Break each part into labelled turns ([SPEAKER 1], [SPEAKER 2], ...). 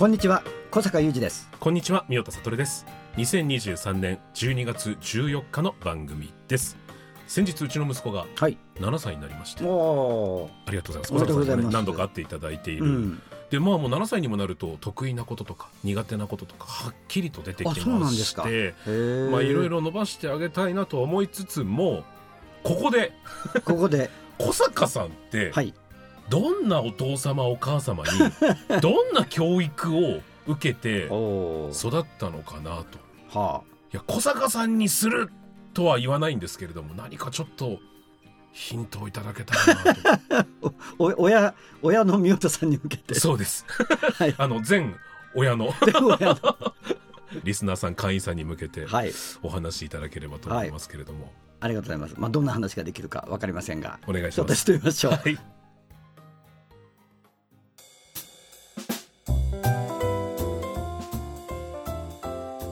[SPEAKER 1] こんにちは小坂雄二です。
[SPEAKER 2] こんにちは、三代田悟です。2023年12月14日の番組です。先日うちの息子が
[SPEAKER 1] はい。
[SPEAKER 2] 7歳になりまして、
[SPEAKER 1] おー
[SPEAKER 2] ありがとうございます。
[SPEAKER 1] おめでとうございます。
[SPEAKER 2] 何度か会っていただいている。
[SPEAKER 1] うん。
[SPEAKER 2] で、まあもう7歳にもなると得意なこととか苦手なこととかはっきりと出てきま
[SPEAKER 1] あそうなんです
[SPEAKER 2] て、
[SPEAKER 1] へー。
[SPEAKER 2] まあいろいろ伸ばしてあげたいなと思いつつも、ここで
[SPEAKER 1] ここで。
[SPEAKER 2] 小坂さんって
[SPEAKER 1] はい
[SPEAKER 2] どんなお父様お母様に どんな教育を受けて育ったのかなと。
[SPEAKER 1] はい
[SPEAKER 2] や小坂さんにするとは言わないんですけれども何かちょっとヒントをいただけたらな
[SPEAKER 1] あ お親親の宮田さんに向けて。
[SPEAKER 2] とそうです。
[SPEAKER 1] はい。
[SPEAKER 2] あの全親の。リスナーさん会員さんに向けて
[SPEAKER 1] はい。
[SPEAKER 2] お話しいただければと思いますけれども、
[SPEAKER 1] ありがとうございます。まあどんな話ができるかわかりませんが。
[SPEAKER 2] お願いします。
[SPEAKER 1] してみましょう。
[SPEAKER 2] はい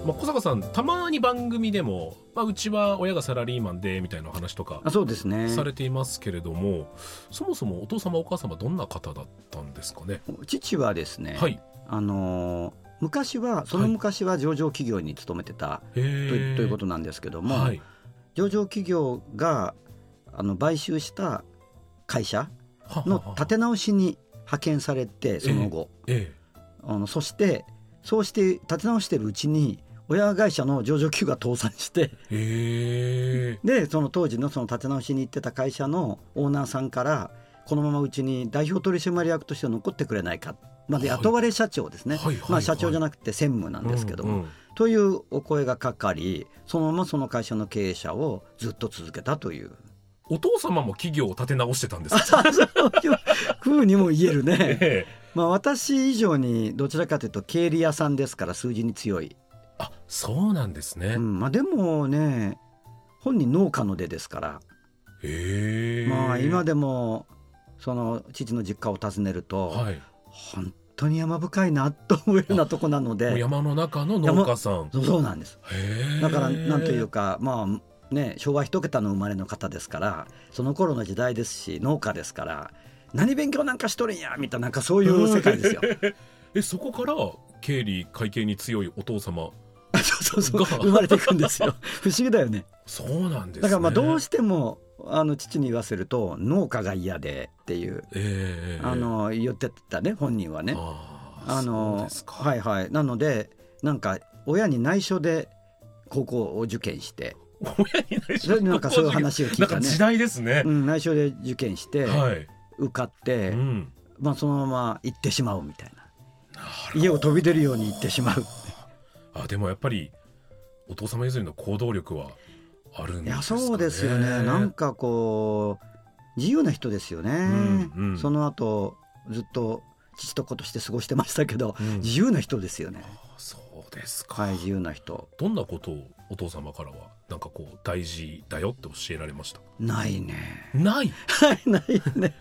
[SPEAKER 2] まあ、小坂さんたまに番組でも、まあ、うちは親がサラリーマンでみたいな話とか
[SPEAKER 1] あそうですね
[SPEAKER 2] されていますけれども、そもそもお父様お母様どんな方だったんですかね？
[SPEAKER 1] 父はですね、
[SPEAKER 2] はい。
[SPEAKER 1] あのー昔はその昔は上場企業に勤めてた
[SPEAKER 2] へ
[SPEAKER 1] と,、
[SPEAKER 2] ー
[SPEAKER 1] ということなんですけども、
[SPEAKER 2] はい。
[SPEAKER 1] 上場企業があの買収した会社
[SPEAKER 2] は
[SPEAKER 1] の
[SPEAKER 2] はは
[SPEAKER 1] 立て直しに派遣されてその後、
[SPEAKER 2] え
[SPEAKER 1] あのそしてそうして立て直してるうちに親会社の上場企業が倒産して。でその当時のその立て直しに行ってた会社のオーナーさんからこのままうちに代表取締役として残ってくれないかまで
[SPEAKER 2] はい
[SPEAKER 1] 雇われ社長ですね、
[SPEAKER 2] はいはいはい。
[SPEAKER 1] まあ、社長じゃなくて専務なんですけども、
[SPEAKER 2] うんうん。
[SPEAKER 1] というお声がかかりそのままその会社の経営者をずっと続けたという。
[SPEAKER 2] お父様も企業を立て直してたんですか？
[SPEAKER 1] そういうふう。にも言えるね。
[SPEAKER 2] ええ。
[SPEAKER 1] まあ私以上にどちらかというと経理屋さんですから数字に強い、
[SPEAKER 2] あ、そうなんですね。
[SPEAKER 1] うんまあ、でもね本人農家の出ですから、
[SPEAKER 2] へえ。
[SPEAKER 1] まあ今でもその父の実家を訪ねると、
[SPEAKER 2] はい。
[SPEAKER 1] 本当に山深いなと思うようなとこなので
[SPEAKER 2] 山の中の農家さん。
[SPEAKER 1] そうなんです。だからなんというかまあね昭和一桁の生まれの方ですからその頃の時代ですし農家ですから何勉強なんかしとるんやみたいななんかそういう世界ですよ。
[SPEAKER 2] え、そこから経理会計に強いお父様。
[SPEAKER 1] そうそうそう
[SPEAKER 2] が
[SPEAKER 1] 生まれていくんですよ。不思議だよね。
[SPEAKER 2] そうなんですね。
[SPEAKER 1] だからまあどうしてもあの父に言わせると農家が嫌でっていう
[SPEAKER 2] ええ
[SPEAKER 1] あの言ってたね本人はね。
[SPEAKER 2] あーそう
[SPEAKER 1] あの
[SPEAKER 2] ですか。
[SPEAKER 1] はいはい。なのでなんか親に内緒で高校を受験して、
[SPEAKER 2] 親に内緒
[SPEAKER 1] なんかそういう話を聞いたね。
[SPEAKER 2] 時代ですね。
[SPEAKER 1] う。ん、内緒で受験して
[SPEAKER 2] はい。
[SPEAKER 1] 受かって、
[SPEAKER 2] うん。
[SPEAKER 1] まあ、そのまま行ってしまうみたいな。家を飛び出るように行ってしまう
[SPEAKER 2] あでもやっぱりお父様譲りの行動力はあるんですかね。
[SPEAKER 1] そうですよね。なんかこう自由な人ですよね、
[SPEAKER 2] うんうん。
[SPEAKER 1] その後ずっと父と子として過ごしてましたけど、
[SPEAKER 2] うん。
[SPEAKER 1] 自由な人ですよね。
[SPEAKER 2] あそうですか。
[SPEAKER 1] はい自由な人。
[SPEAKER 2] どんなことをお父様からはなんかこう大事だよって教えられました？
[SPEAKER 1] ないね。
[SPEAKER 2] ない？
[SPEAKER 1] は いないね。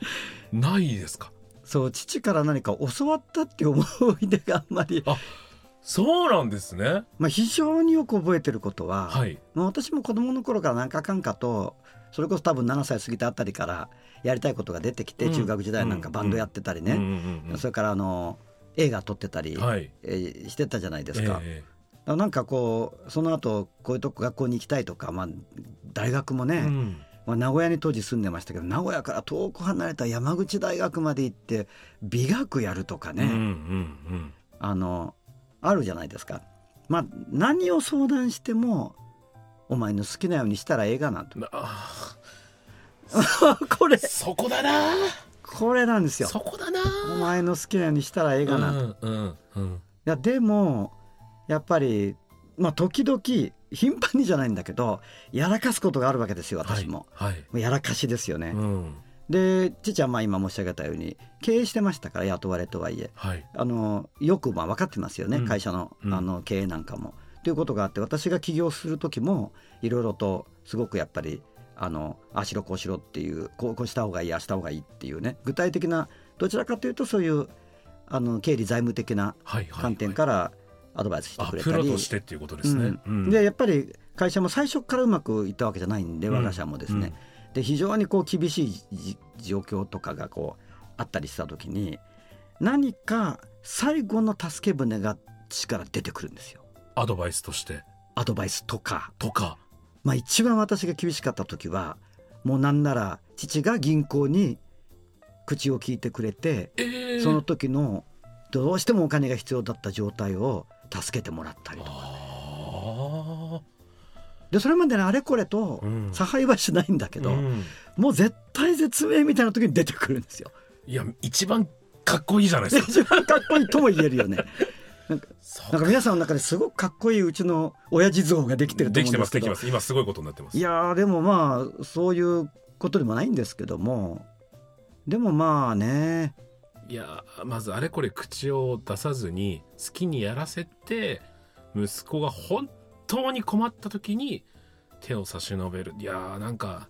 [SPEAKER 2] ないですか？
[SPEAKER 1] そう父から何か教わったって思い出があんまり、
[SPEAKER 2] そうなんですね。
[SPEAKER 1] まあ、非常によく覚えてることは、
[SPEAKER 2] はい。
[SPEAKER 1] まあ私も子供の頃から何かかんかとそれこそ多分7歳過ぎたあたりからやりたいことが出てきて、
[SPEAKER 2] うん
[SPEAKER 1] 中学時代なんかバンドやってたりね、
[SPEAKER 2] うんうんうん
[SPEAKER 1] それからあの映画撮ってたり、
[SPEAKER 2] はい。
[SPEAKER 1] えーしてたじゃないですか。なんかこうその後こういうとこ学校に行きたいとか、まあ、大学もね、
[SPEAKER 2] えうん
[SPEAKER 1] まあ、名古屋に当時住んでましたけど名古屋から遠く離れた山口大学まで行って美学やるとかね、
[SPEAKER 2] うんうん
[SPEAKER 1] あのあるじゃないですか。まあ何を相談してもお前の好きなようにしたらええがなと。これ。
[SPEAKER 2] ーそこだな。
[SPEAKER 1] これなんですよ。
[SPEAKER 2] そこだな。
[SPEAKER 1] お前の好きなようにしたらええがなと、い
[SPEAKER 2] うんうんうん。
[SPEAKER 1] やでもやっぱりまあ時々頻繁にじゃないんだけどやらかすことがあるわけですよ私も、
[SPEAKER 2] はい、はい。
[SPEAKER 1] やらかしですよね、
[SPEAKER 2] うん
[SPEAKER 1] で父はまあ今申し上げたように経営してましたから雇われとはいえ。
[SPEAKER 2] はい。
[SPEAKER 1] あのよくまあ分かってますよね、
[SPEAKER 2] うん。
[SPEAKER 1] 会社の
[SPEAKER 2] うん。
[SPEAKER 1] あの経営なんかも。ということがあって私が起業する時もいろいろとすごくやっぱりあのああしろこうしろっていうこうこうした方がいいああした方がいいっていうね具体的などちらかというとそういうあの経理財務的な
[SPEAKER 2] はいはい
[SPEAKER 1] 観点からアドバイスして
[SPEAKER 2] あ
[SPEAKER 1] くれたり、
[SPEAKER 2] プロとしてっていうことですね、
[SPEAKER 1] うん。
[SPEAKER 2] うん。
[SPEAKER 1] でやっぱり会社も最初からうまくいったわけじゃないんで我が社もですね、で非常にこう厳しいじ状況とかがこうあったりした時に何か最後の助け舟が父から出てくるんですよ。
[SPEAKER 2] アドバイスとして。
[SPEAKER 1] アドバイスとか、
[SPEAKER 2] とか。
[SPEAKER 1] まあ、一番私が厳しかった時はもうなんなら父が銀行に口を聞いてくれて
[SPEAKER 2] えー。
[SPEAKER 1] その時のどうしてもお金が必要だった状態を助けてもらったりとか。
[SPEAKER 2] あ
[SPEAKER 1] でそれまでねあれこれと
[SPEAKER 2] うん。
[SPEAKER 1] 差配はしないんだけど、
[SPEAKER 2] ーうん。
[SPEAKER 1] もう絶対絶命みたいな時に出てくるんですよ。
[SPEAKER 2] いや一番かっこいいじゃないですか。
[SPEAKER 1] 一番かっこいいとも言えるよね。
[SPEAKER 2] そう
[SPEAKER 1] なんか皆さんの中ですごくかっこいいうちの親父像ができてると
[SPEAKER 2] できて
[SPEAKER 1] 思うんでけど。
[SPEAKER 2] ますすできます。今すごいことになってます。
[SPEAKER 1] いやーでもまあそういうことでもないんですけども。でもまあね。
[SPEAKER 2] いやまずあれこれ口を出さずに好きにやらせて息子が本当に困った時に手を差し伸べる。いやーなんか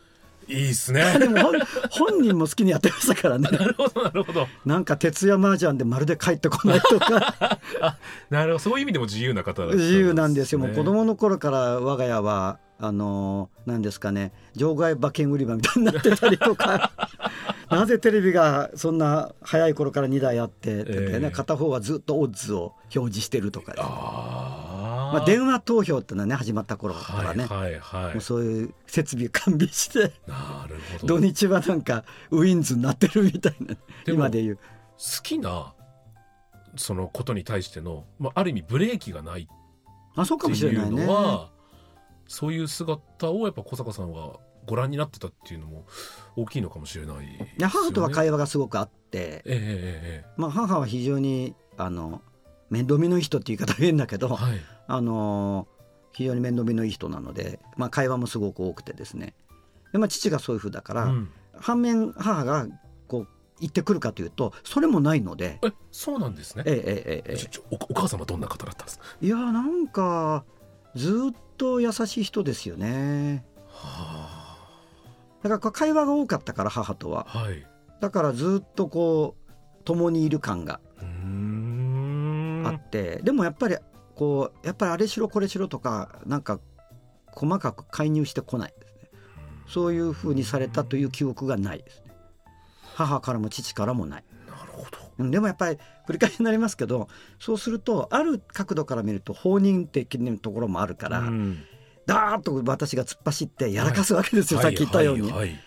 [SPEAKER 2] いいっすね。
[SPEAKER 1] でも本本人も好きにやってましたからね。
[SPEAKER 2] なるほどなるほど。
[SPEAKER 1] なんか徹夜麻雀でまるで帰ってこないとか。
[SPEAKER 2] なるほど。そういう意味でも自由な方だった
[SPEAKER 1] 自由なんですよ。もう子
[SPEAKER 2] ね
[SPEAKER 1] 供の頃から我が家はあのー何ですかね。場外馬券売り場みたいになってたりとか。なぜテレビがそんな早い頃から2台あってってね、
[SPEAKER 2] ええ。
[SPEAKER 1] 片方はずっとオッズを表示してるとかね、
[SPEAKER 2] あ
[SPEAKER 1] まあ、電話投票ってのはね始まった頃からね、
[SPEAKER 2] はいはい
[SPEAKER 1] そういう設備完備して
[SPEAKER 2] なるほ
[SPEAKER 1] 土
[SPEAKER 2] ど。好
[SPEAKER 1] 日はなんかウィンズになってるみたいな今で言う。
[SPEAKER 2] きなそのことに対しての、まあ、ある意味ブレーキがない
[SPEAKER 1] あそうかもし
[SPEAKER 2] っていう
[SPEAKER 1] れないね
[SPEAKER 2] のはそういう姿をやっぱ小坂さんはご覧になってたっていうのも大きいのかもしれないね、
[SPEAKER 1] いや母とは会話がすごくあって、
[SPEAKER 2] ええええ
[SPEAKER 1] まあ、母は非常にあの面倒見のいい人って言い方は変だけど、
[SPEAKER 2] ええはい
[SPEAKER 1] あの非常に面倒見のいい人なので、まあ、会話もすごく多くてですね。で、まあ、父がそういうふうだから、
[SPEAKER 2] うん。
[SPEAKER 1] 反面母がこう言ってくるかというとそれもないので、
[SPEAKER 2] えそうなんですね。
[SPEAKER 1] ええええええ
[SPEAKER 2] おお母様どんな方だったんですか？
[SPEAKER 1] いやなんかずっと優しい人ですよね。
[SPEAKER 2] は
[SPEAKER 1] だから会話が多かったから母とは。
[SPEAKER 2] あはい。
[SPEAKER 1] だからずっとこう共にいる感があって、でもやっぱりこうやっぱりあれしろこれしろとかなんか細かく介入してこないですね。そういうふうにされたという記憶がないですね。母からも父からもない。
[SPEAKER 2] なるほど。
[SPEAKER 1] うんでもやっぱり繰り返しになりますけどそうするとある角度から見ると放任的なところもあるから、
[SPEAKER 2] うん。
[SPEAKER 1] ダーッと私が突っ走ってやらかすわけですよ、さっき言ったように。
[SPEAKER 2] はいはいはい。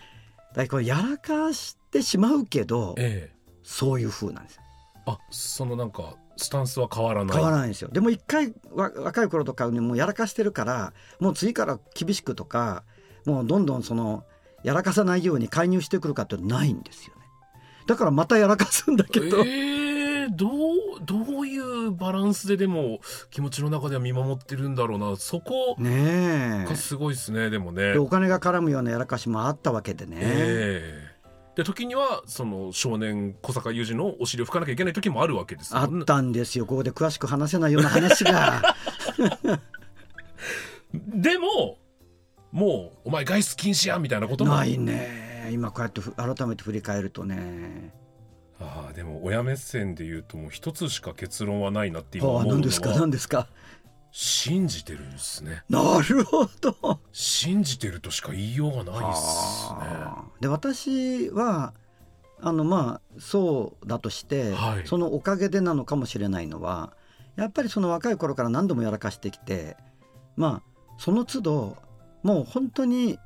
[SPEAKER 1] だからこれやらかしてしまうけど
[SPEAKER 2] ええ。
[SPEAKER 1] そういう風なんですよ。
[SPEAKER 2] あそのなんかスタンスは変わらない。
[SPEAKER 1] 変わらないんですよ。でも一回わ若い頃とかにもうやらかしてるからもう次から厳しくとかもうどんどんそのやらかさないように介入してくるかってないんですよね。だからまたやらかすんだけど、
[SPEAKER 2] ええどうどういうバランスででも気持ちの中では見守ってるんだろうな。そこ
[SPEAKER 1] ね
[SPEAKER 2] がすごいですねでもね。
[SPEAKER 1] お金が絡むようなやらかしもあったわけでね、
[SPEAKER 2] ええで時にはその少年小坂雄二のお尻を拭かなきゃいけない時もあるわけです
[SPEAKER 1] あったんですよ。ここで詳しく話せないような話が。
[SPEAKER 2] でももうお前外出禁止やみたいなことも。
[SPEAKER 1] ないね。今こうやってふ改めて振り返るとね。
[SPEAKER 2] ああでも親目線で言うともう一つしか結論はないなって今思うの
[SPEAKER 1] は。あ何ですか
[SPEAKER 2] は
[SPEAKER 1] 何ですか
[SPEAKER 2] 信じてるんですね。
[SPEAKER 1] なるほど。
[SPEAKER 2] 信じてるとしか言いようがないっすね。
[SPEAKER 1] で私はあのまあそうだとして、
[SPEAKER 2] はい。
[SPEAKER 1] そのおかげでなのかもしれないのはやっぱりその若い頃から何度もやらかしてきてまあその都度もう本当に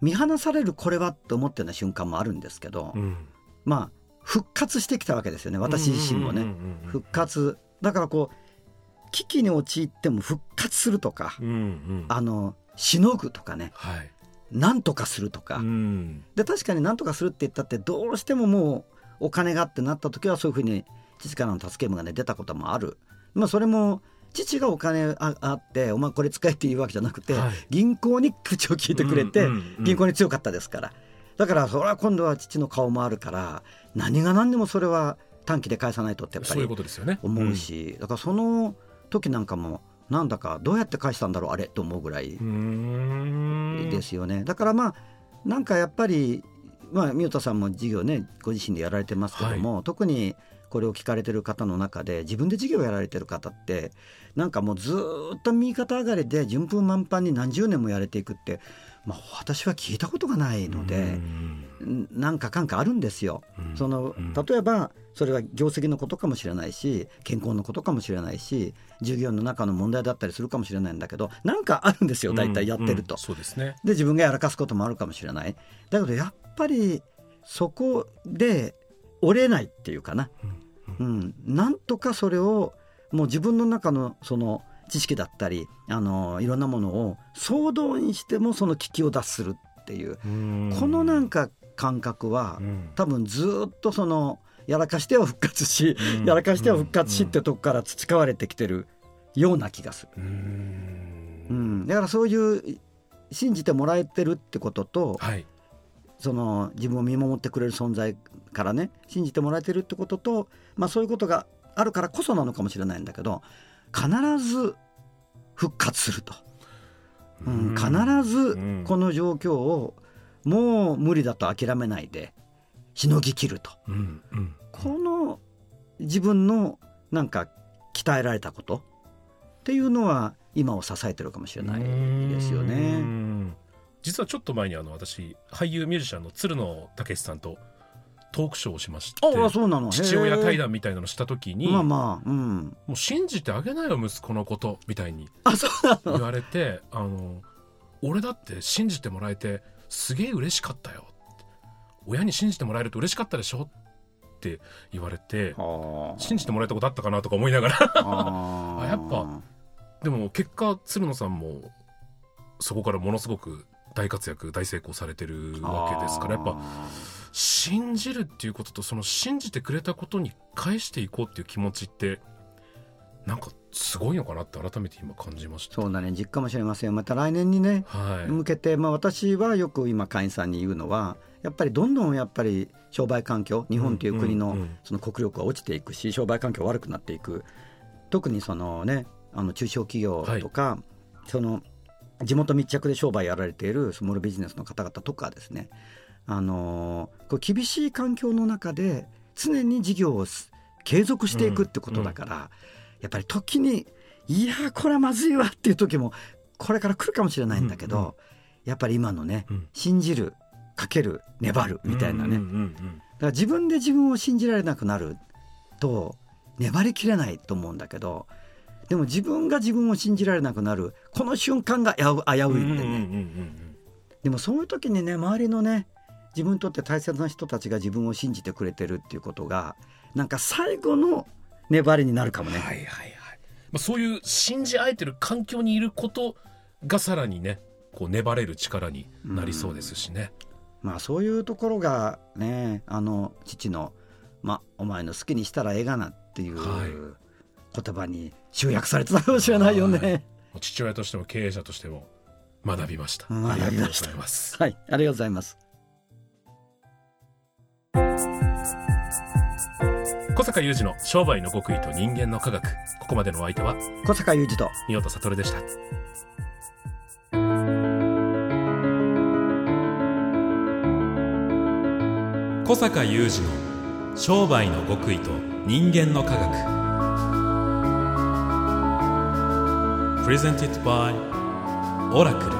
[SPEAKER 1] 見放されるこれはって思ってるような瞬間もあるんですけど、
[SPEAKER 2] うん。
[SPEAKER 1] まあ復活してきたわけですよね私自身もね。復活。だからこう危機に陥っても復活するとか、
[SPEAKER 2] うんうん。
[SPEAKER 1] あのしのぐとかね。
[SPEAKER 2] はい。
[SPEAKER 1] なんとかするとか、
[SPEAKER 2] うん。
[SPEAKER 1] で確かになんとかするって言ったってどうしてももうお金がってなった時はそういうふうに父からの助け舟がね出たこともある、まあ、それも父がお金ああってお前これ使えって言うわけじゃなくて、
[SPEAKER 2] はい。
[SPEAKER 1] 銀行に口を聞いてくれて、
[SPEAKER 2] うんうんうん
[SPEAKER 1] 銀行に強かったですから。だからそれは今度は父の顔もあるから何が何でもそれは短期で返さないとってやっぱ
[SPEAKER 2] そういう
[SPEAKER 1] り
[SPEAKER 2] ことですよね。
[SPEAKER 1] 思うし、だからその時なんかもなんだかどうやって返したんだろうあれと思うぐらいですよね。だからまあなんかやっぱりまあ三代田さんも事業ねご自身でやられてますけども、特にこれを聞かれてる方の中で自分で事業をやられてる方ってなんかもうずーっと右肩上がりで順風満帆に何十年もやれていくって、まあ、私は聞いたことがないので。
[SPEAKER 2] うん。
[SPEAKER 1] んなんかかんかあるんですよ。
[SPEAKER 2] うん。
[SPEAKER 1] その
[SPEAKER 2] うん。
[SPEAKER 1] 例えばそれは業績のことかもしれないし健康のことかもしれないし従業員の中の問題だったりするかもしれないんだけどなんかあるんですよ大体やってると。
[SPEAKER 2] うん。そうですね。
[SPEAKER 1] で自分がやらかすこともあるかもしれない。だけどやっぱりそこで折れないっていうかな、うん、なんとかそれをもう自分の中のその知識だったりあのいろんなものを総動員してもその危機を脱するっていう
[SPEAKER 2] うん。
[SPEAKER 1] このなんか感覚は
[SPEAKER 2] うん。
[SPEAKER 1] 多分ずっとそのやらかしては復活し、
[SPEAKER 2] うん。
[SPEAKER 1] やらかしては復活しってとこから培われてきてるような気がする。
[SPEAKER 2] う
[SPEAKER 1] ん、だからそういう信じてもらえてるってことと
[SPEAKER 2] はい。
[SPEAKER 1] その自分を見守ってくれる存在からね信じてもらえてるってことと、まあ、そういうことがあるからこそなのかもしれないんだけど必ず復活すると、うん、必ず
[SPEAKER 2] うん。
[SPEAKER 1] この状況をもう無理だと諦めないでしのぎきると。
[SPEAKER 2] うんうん。
[SPEAKER 1] この自分のなんか鍛えられたこと。っていうのは今を支えてるかもしれないですよ
[SPEAKER 2] う
[SPEAKER 1] ね。
[SPEAKER 2] ん。実はちょっと前にあの私俳優ミュージシャンの鶴野武さんとトークショーをしまして
[SPEAKER 1] ああそうなの。
[SPEAKER 2] 父親対
[SPEAKER 1] 談
[SPEAKER 2] 談みたいなのした時に、
[SPEAKER 1] まあまあうん。
[SPEAKER 2] もう信じてあげなよ息子のことみたいに
[SPEAKER 1] あそうなの。
[SPEAKER 2] 言われてあの俺だって信じてもらえてすげえ嬉しかったよ。親に信じてもらえると嬉しかったでしょって言われて
[SPEAKER 1] あ
[SPEAKER 2] 信じてもらえたことあったかなとか思いながら。
[SPEAKER 1] あ
[SPEAKER 2] あやっぱでも結果鶴野さんもそこからものすごく大活躍大成功されてるわけですからやっぱ信じるっていうこととその信じてくれたことに返していこうっていう気持ちってなんかすごいのかなって改めて今感じました。
[SPEAKER 1] そうだね。実家かもしれませんまた来年にね
[SPEAKER 2] はい、
[SPEAKER 1] 向けて、まあ、私はよく今会員さんに言うのはやっぱりどんどんやっぱり商売環境日本という国のその国力が落ちていくし商売環境悪くなっていく特にそのねあの中小企業とか、その地元密着で商売やられているスモールビジネスの方々とかですねあのこう厳しい環境の中で常に事業をす継続していくってことだから、やっぱり時にいやこれはまずいわっていう時もこれから来るかもしれないんだけど、
[SPEAKER 2] うんうん
[SPEAKER 1] やっぱり今のね
[SPEAKER 2] うん。
[SPEAKER 1] 信じるかける粘るみたいなね、
[SPEAKER 2] うんうんうん
[SPEAKER 1] だから自分で自分を信じられなくなると粘りきれないと思うんだけどでも自分が自分を信じられなくなるこの瞬間が危ういんでね、
[SPEAKER 2] うんうんうんうん。
[SPEAKER 1] でもそういう時にね周りのね自分にとって大切な人たちが自分を信じてくれてるっていうことがなんか最後の粘りになるかもね。
[SPEAKER 2] はいはいはい、まあ、そういう信じ合えてる環境にいることがさらにねこう粘れる力になりそうですしね。
[SPEAKER 1] まあそういうところがねあの父の「まあお前の好きにしたらええがな」っていう
[SPEAKER 2] はい
[SPEAKER 1] 言葉に集約されてたかもしれないよね。
[SPEAKER 2] 父親としても経営者としても学びました。
[SPEAKER 1] うん
[SPEAKER 2] ありがとうございます。
[SPEAKER 1] はい、ありがとうございます。
[SPEAKER 2] 小坂雄二の商売の極意と人間の科学。ここまでのお相手は？
[SPEAKER 1] 小坂雄二と
[SPEAKER 2] 三代悟でした。
[SPEAKER 3] 小坂雄二の商売の極意と人間の科学 Presented by オラクル